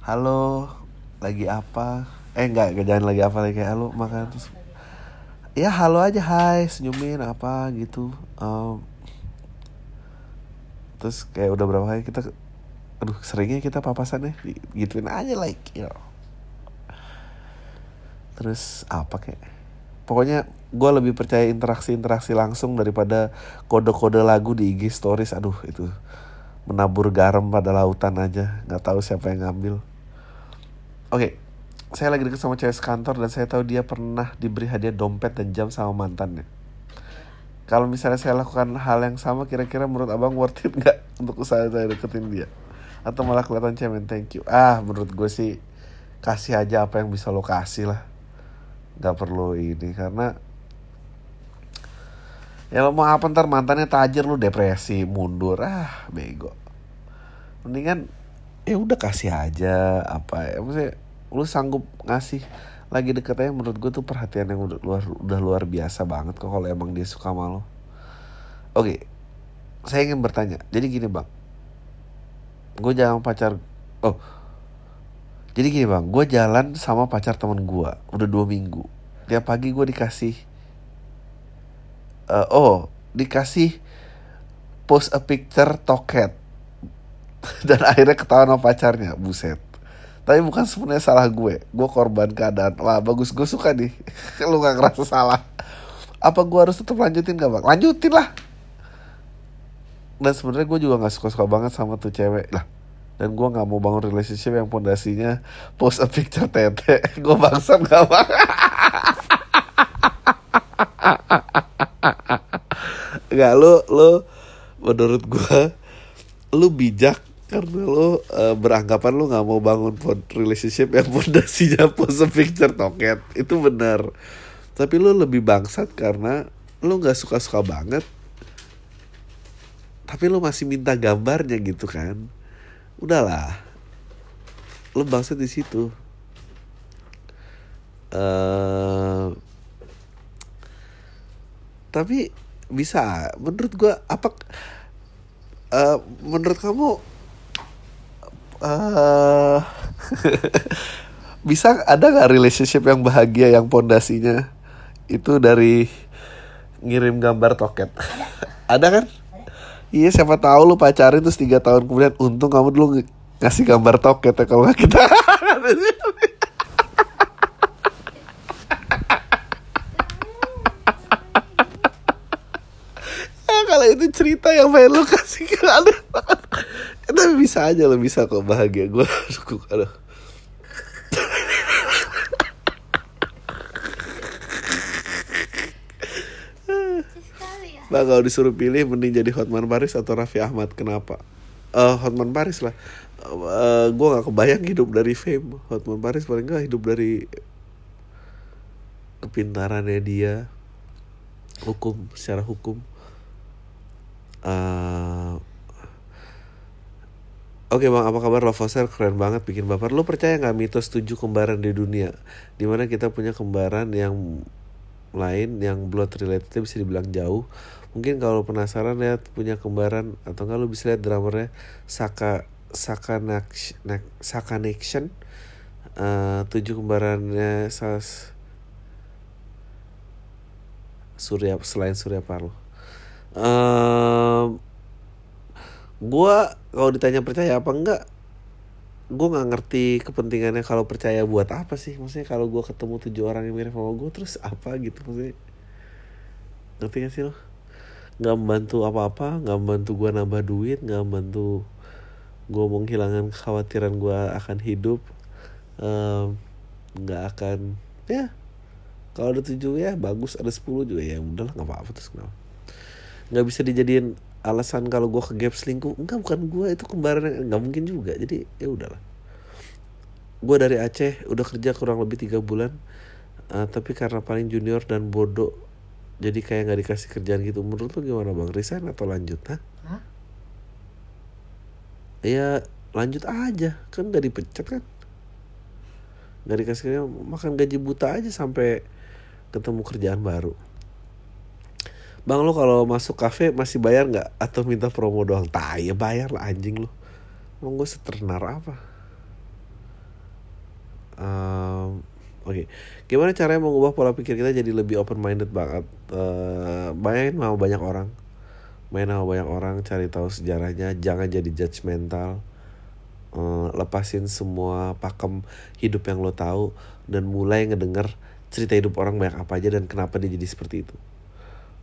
Halo lagi apa? Eh enggak jangan lagi apa lagi? Kayak halo makan terus. Ya halo aja hai. Senyumin apa gitu. Um, terus kayak udah berapa kali kita aduh seringnya kita papasan ya? Gituin aja like you know. terus apa kayak pokoknya gue lebih percaya interaksi-interaksi langsung daripada kode-kode lagu di IG stories. Aduh itu menabur garam pada lautan aja. Nggak tahu siapa yang ngambil. Oke okay. saya lagi deket sama cewek sekantor dan saya tahu dia pernah diberi hadiah dompet dan jam sama mantannya. Kalau misalnya saya lakukan hal yang sama kira-kira menurut abang worth it nggak untuk usaha saya deketin dia? Atau malah kelihatan cemen? Thank you. Ah menurut gue sih kasih aja apa yang bisa lo kasih lah nggak perlu ini karena ya lo mau apa ntar mantannya tajir lu depresi mundur. Ah bego. Mendingan ya udah kasih aja apa ya. Maksudnya lu sanggup ngasih lagi deket aja menurut gue tuh perhatian yang udah luar udah luar biasa banget kok kalau emang dia suka sama lo. Oke saya ingin bertanya. Jadi gini bang. Gue jangan pacar oh jadi gini bang gue jalan sama pacar teman gue udah dua minggu. Tiap pagi gue dikasih uh, oh dikasih post a picture toket. Dan akhirnya ketahuan sama pacarnya buset. Tapi bukan sebenarnya salah gue gue korban keadaan. Wah bagus gue suka nih. Lu gak ngerasa salah. Apa gue harus tetap lanjutin gak bang? Lanjutin lah. Dan sebenarnya gue juga nggak suka suka banget sama tuh cewek. Lah dan gue nggak mau bangun relationship yang pondasinya post a picture tete. Gue bangsat gak bang Gak lo lo menurut gue lu bijak karena lo uh, beranggapan lo nggak mau bangun relationship yang fondasinya pose picture toket. Itu benar. Tapi lo lebih bangsat karena lo nggak suka suka banget. Tapi lo masih minta gambarnya gitu kan udahlah. Lo bangsat di situ. Eh tapi bisa menurut gua apa eh menurut kamu eh bisa ada nggak relationship yang bahagia yang pondasinya itu dari ngirim gambar toket? Ada kan iya siapa tahu lu pacarin terus tiga tahun kemudian untung kamu dulu ng- ngasih gambar toket ya kalau kita. Ya, kalau itu cerita yang pengen lu kasih ke ada tapi bisa aja lo bisa kok bahagia gue aduh. sekali Bang kalau disuruh pilih mending jadi Hotman Paris atau Raffi Ahmad kenapa? Eh Hotman Paris lah. Eh gue nggak kebayang hidup dari fame. Hotman Paris paling nggak hidup dari kepintarannya dia, hukum secara hukum. Eh Oke bang, apa kabar Lovoser? Keren banget bikin baper. Lo percaya nggak mitos tujuh kembaran di dunia? Di mana kita punya kembaran yang lain yang blood related bisa dibilang jauh. Mungkin kalau penasaran lihat punya kembaran atau lo bisa lihat dramernya Saka Saka Nak- Nak- Saka Nation. Eh, tujuh kembarannya Sas Surya selain Surya Paloh. Ehm, gua kalau ditanya percaya apa enggak gue nggak ngerti kepentingannya kalau percaya buat apa sih. Maksudnya kalau gue ketemu tujuh orang yang mirip sama gue terus apa gitu maksudnya? Ngerti gak sih lo nggak membantu apa-apa nggak membantu gue nambah duit nggak membantu gue menghilangkan kekhawatiran gue akan hidup nggak akan ya kalau ada tujuh ya bagus ada sepuluh juga ya udahlah nggak apa-apa terus kenapa? Nggak bisa dijadiin alasan kalau gue ke gap selingkuh enggak bukan gue itu kembaran nggak mungkin juga jadi ya udahlah. Gue dari Aceh udah kerja kurang lebih tiga bulan Eh, tapi karena paling junior dan bodoh jadi kayak nggak dikasih kerjaan gitu menurut lu gimana bang resign atau lanjut Hah? Hah? ya lanjut aja kan nggak dipecat kan nggak dikasih kerjaan makan gaji buta aja sampai ketemu kerjaan baru Bang lo kalau masuk kafe masih bayar nggak atau minta promo doang? Tak ya bayar lah anjing lo. Emang gue seternar apa? Ehm, Oke, gimana caranya mengubah pola pikir kita jadi lebih open minded banget? Eh, main sama banyak orang, main sama banyak orang, cari tahu sejarahnya, jangan jadi judgmental. Eh, lepasin semua pakem hidup yang lo tahu dan mulai ngedenger cerita hidup orang banyak apa aja dan kenapa dia jadi seperti itu.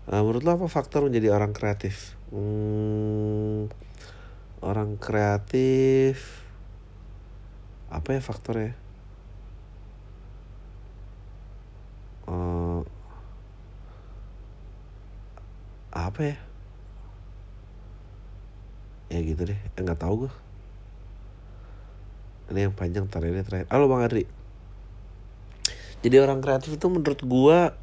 Eh, menurut lo apa faktor menjadi orang kreatif? Hmm, orang kreatif apa ya faktornya? Apa ya? Ya gitu deh, eh, nggak tahu gue. Ini yang panjang ini terakhir. Halo Bang Adri. Jadi orang kreatif itu menurut gua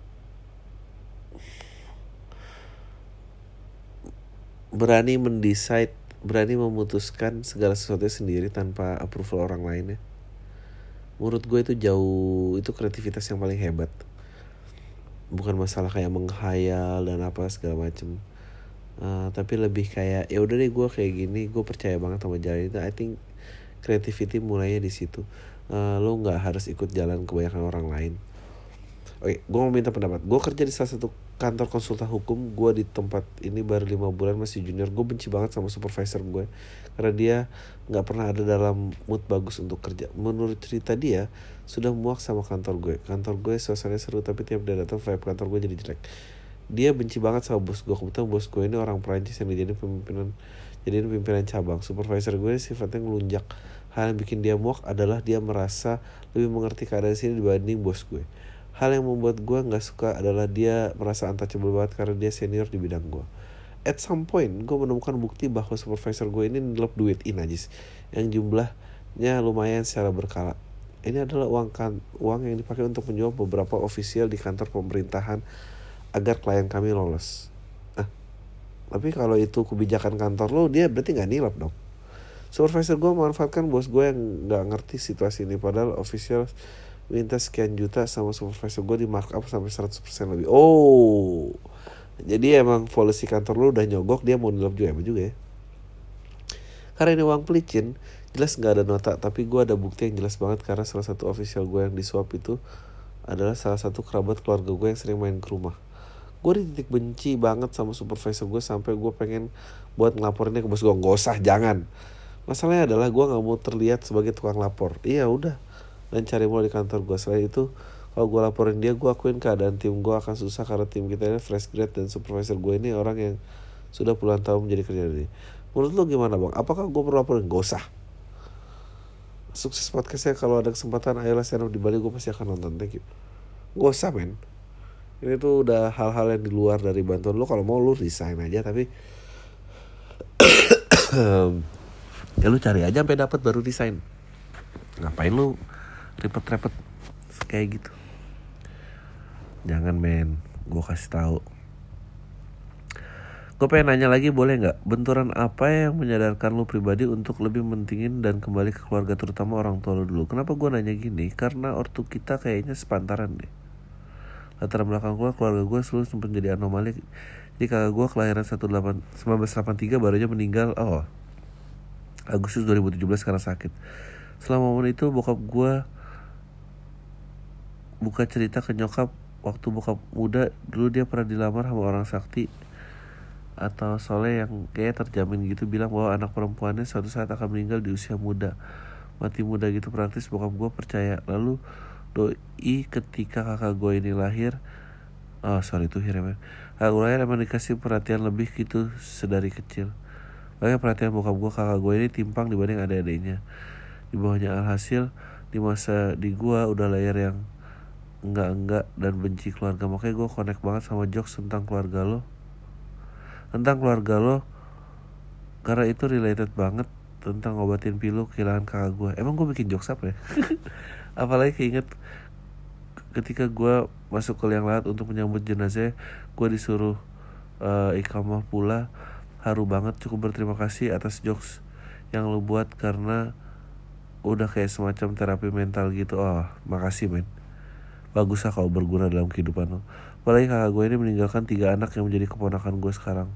berani mendesain, berani memutuskan segala sesuatu sendiri tanpa approval orang lain ya. Menurut gue itu jauh itu kreativitas yang paling hebat. Bukan masalah kayak menghayal dan apa segala macem. Eh, tapi lebih kayak ya udah deh gue kayak gini, gue percaya banget sama jalan itu. I think creativity mulainya di situ. Eh, lo nggak harus ikut jalan kebanyakan orang lain. Oke, gue mau minta pendapat. Gue kerja di salah satu kantor konsultan hukum. Gue di tempat ini baru lima bulan masih junior. Gue benci banget sama supervisor gue karena dia nggak pernah ada dalam mood bagus untuk kerja. Menurut cerita dia sudah muak sama kantor gue. Kantor gue suasananya seru tapi tiap dia datang vibe kantor gue jadi jelek. Dia benci banget sama bos gue. Kebetulan bos gue ini orang Perancis yang dijadiin pemimpinan jadi pimpinan cabang. Supervisor gue sifatnya ngelunjak. Hal yang bikin dia muak adalah dia merasa lebih mengerti keadaan sini dibanding bos gue. Hal yang membuat gue nggak suka adalah dia merasa untouchable banget karena dia senior di bidang gue. At some point, gue menemukan bukti bahwa supervisor gue ini ngelap duit inajis yang jumlahnya lumayan secara berkala. Ini adalah uang kan uang yang dipakai untuk menjual beberapa ofisial di kantor pemerintahan agar klien kami lolos. Ah, tapi kalau itu kebijakan kantor lo, dia berarti nggak nilap dong. Supervisor gue memanfaatkan bos gue yang nggak ngerti situasi ini padahal official minta sekian juta sama supervisor gue di markup sampai 100% lebih. Oh. Jadi emang polisi kantor lu udah nyogok dia mau nilai juga juga ya? Karena ini uang pelicin jelas nggak ada nota tapi gue ada bukti yang jelas banget karena salah satu official gue yang disuap itu adalah salah satu kerabat keluarga gue yang sering main ke rumah. Gue di titik benci banget sama supervisor gue sampai gue pengen buat ngelaporinnya ke bos gue nggak usah jangan. Masalahnya adalah gue nggak mau terlihat sebagai tukang lapor. Iya udah dan cari mulu di kantor gue selain itu kalau gue laporin dia gue akuin keadaan tim gue akan susah karena tim kita ini fresh grade dan supervisor gue ini orang yang sudah puluhan tahun menjadi kerja ini menurut lo gimana bang? Apakah gue perlu laporin? Gak usah. Sukses podcastnya kalau ada kesempatan ayolah stand up di Bali gue pasti akan nonton. Thank you. Gak usah men. Ini tuh udah hal-hal yang di luar dari bantuan lo kalau mau lo resign aja tapi ya lu cari aja sampai dapat baru resign. Ngapain lu repot-repot kayak gitu. Jangan men. Gue kasih tahu. Gue pengen nanya lagi boleh nggak? Benturan apa yang menyadarkan lu pribadi untuk lebih mentingin dan kembali ke keluarga terutama orang tua lu dulu? Kenapa gue nanya gini? Karena ortu kita kayaknya sepantaran deh. Latar belakang gue keluarga gue selalu sempat jadi anomali. Jadi kakak gue kelahiran 18, 1983 baru aja meninggal oh Agustus 2017 karena sakit. Selama momen itu bokap gue buka cerita ke nyokap. Waktu bokap muda dulu dia pernah dilamar sama orang sakti atau soleh yang kayak terjamin gitu bilang bahwa anak perempuannya suatu saat akan meninggal di usia muda. Mati muda gitu praktis bokap gue percaya. Lalu doi ketika kakak gue ini lahir oh sorry itu hirem kakak gue lahir emang dikasih perhatian lebih gitu sedari kecil. Makanya perhatian bokap gue kakak gue ini timpang dibanding adik-adiknya. Di bawahnya alhasil di masa di gue udah layar yang enggak-enggak dan benci keluarga. Makanya gue connect banget sama jokes tentang keluarga lo. Tentang keluarga lo karena itu related banget tentang ngobatin pilu kehilangan kakak gue emang gue bikin jokes apa ya? Apalagi keinget ketika gue masuk ke liang lahat untuk menyambut jenazah gue disuruh uh, ikamah pula. Haru banget cukup berterima kasih atas jokes yang lo buat karena udah kayak semacam terapi mental gitu. Oh makasih men bagus lah kalau berguna dalam kehidupan lo apalagi kakak gue ini meninggalkan tiga anak yang menjadi keponakan gue sekarang.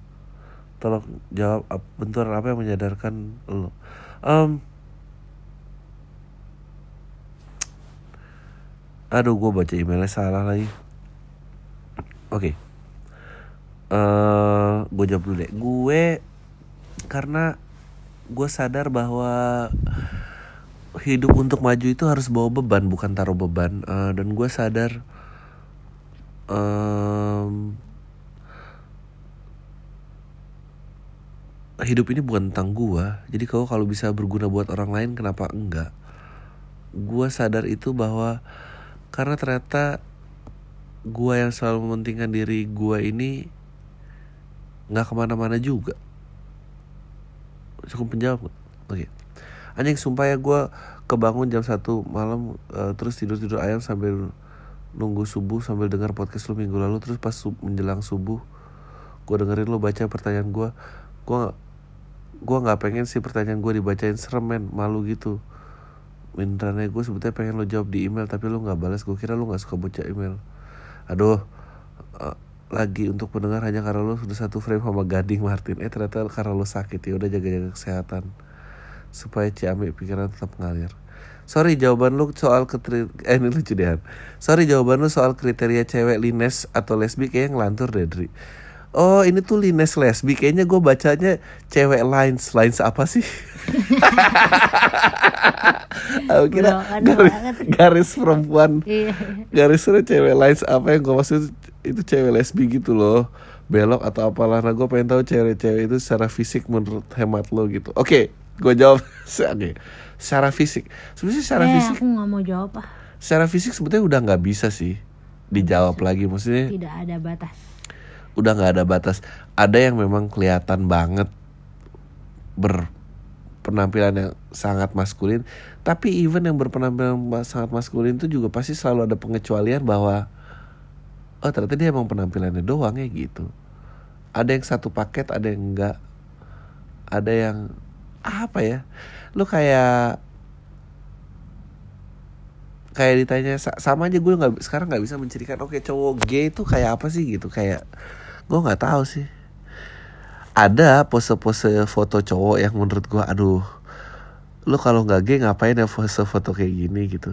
Tolong jawab benturan apa yang menyadarkan lo um, aduh gue baca emailnya salah lagi. Oke. Okay. uh, gue jawab dulu deh. Gue karena gue sadar bahwa hidup untuk maju itu harus bawa beban bukan taruh beban. Uh, dan gue sadar um, hidup ini bukan tentang gue jadi kalau kalau bisa berguna buat orang lain kenapa enggak? Gue sadar itu bahwa karena ternyata gue yang selalu mementingkan diri gue ini nggak ke mana-mana juga. Cukup penjawab oke. okay. Anjing sumpah ya gue kebangun jam satu malam uh, terus tidur tidur ayam sambil nunggu subuh sambil dengar podcast lu minggu lalu terus pas sub, menjelang subuh gue dengerin lu baca pertanyaan gue gue gue nggak pengen sih pertanyaan gue dibacain serem malu gitu. Mintranya gue sebetulnya pengen lo jawab di email tapi lo nggak balas gue kira lo nggak suka baca email. Aduh uh, lagi untuk pendengar hanya karena lo sudah satu frame sama Gading Martin. Eh ternyata karena lo sakit. Ya udah jaga-jaga kesehatan supaya ciamik pikiran tetap ngalir. Sorry jawaban lo soal ketri eh ini lucu deh sorry jawaban lo soal kriteria cewek lines atau lesbi kayaknya ngelantur deh Dri. Oh ini tuh Lines lesbi. Kayaknya gue bacanya cewek lines. Lines apa sih? Aku kira garis, garis perempuan. Iya. Garisnya cewek lines. Apa yang gue maksud? Itu cewek lesbi gitu loh. Belok atau apalah. Nah gue pengen tahu cewek-cewek itu secara fisik menurut hemat lo gitu. Oke gue jawab Oke. Secara fisik. Sebenarnya secara eh, fisik aku nggak mau jawab ah. Secara fisik sebetulnya udah nggak bisa sih Dijawab lagi. Maksudnya Tidak ada batas. udah nggak ada batas. Ada yang memang kelihatan banget berpenampilan yang sangat maskulin. Tapi even yang berpenampilan sangat maskulin itu juga pasti selalu ada pengecualian bahwa oh ternyata dia emang penampilannya doang ya gitu. Ada yang satu paket ada yang enggak ada yang apa ya? Lu kayak kayak ditanya sa- sama aja gue nggak sekarang nggak bisa mencirikan oke cowok gay itu kayak apa sih? Gitu kayak gue nggak tahu sih. Ada pose-pose foto cowok yang menurut gue aduh lu kalau nggak gay ngapain ya pose foto kayak gini? Gitu.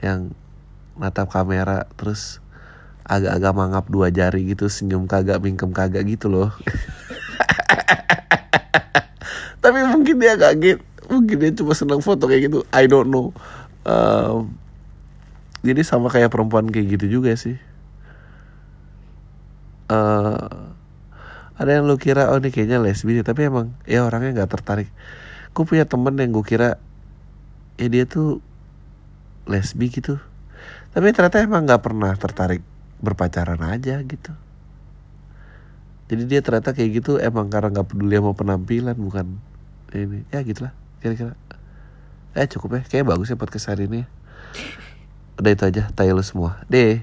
Yang natap kamera terus agak-agak mangap dua jari gitu senyum kagak mingkem kagak gitu loh tapi mungkin dia kaget. Mungkin dia cuma senang foto kayak gitu. I don't know. Um, jadi sama kayak perempuan kayak gitu juga sih. Eh, ada yang lu kira oh ini kayaknya lesbi tapi emang ya orangnya nggak tertarik. Gue punya temen yang gue kira ya dia tuh lesbi gitu. Tapi ternyata emang nggak pernah tertarik berpacaran aja gitu. Jadi dia ternyata kayak gitu emang karena nggak peduli sama penampilan bukan ini ya gitulah. Kira-kira. Eh cukup ya. Kayak bagus ya podcast hari ini udah itu aja. Tayo semua. Deh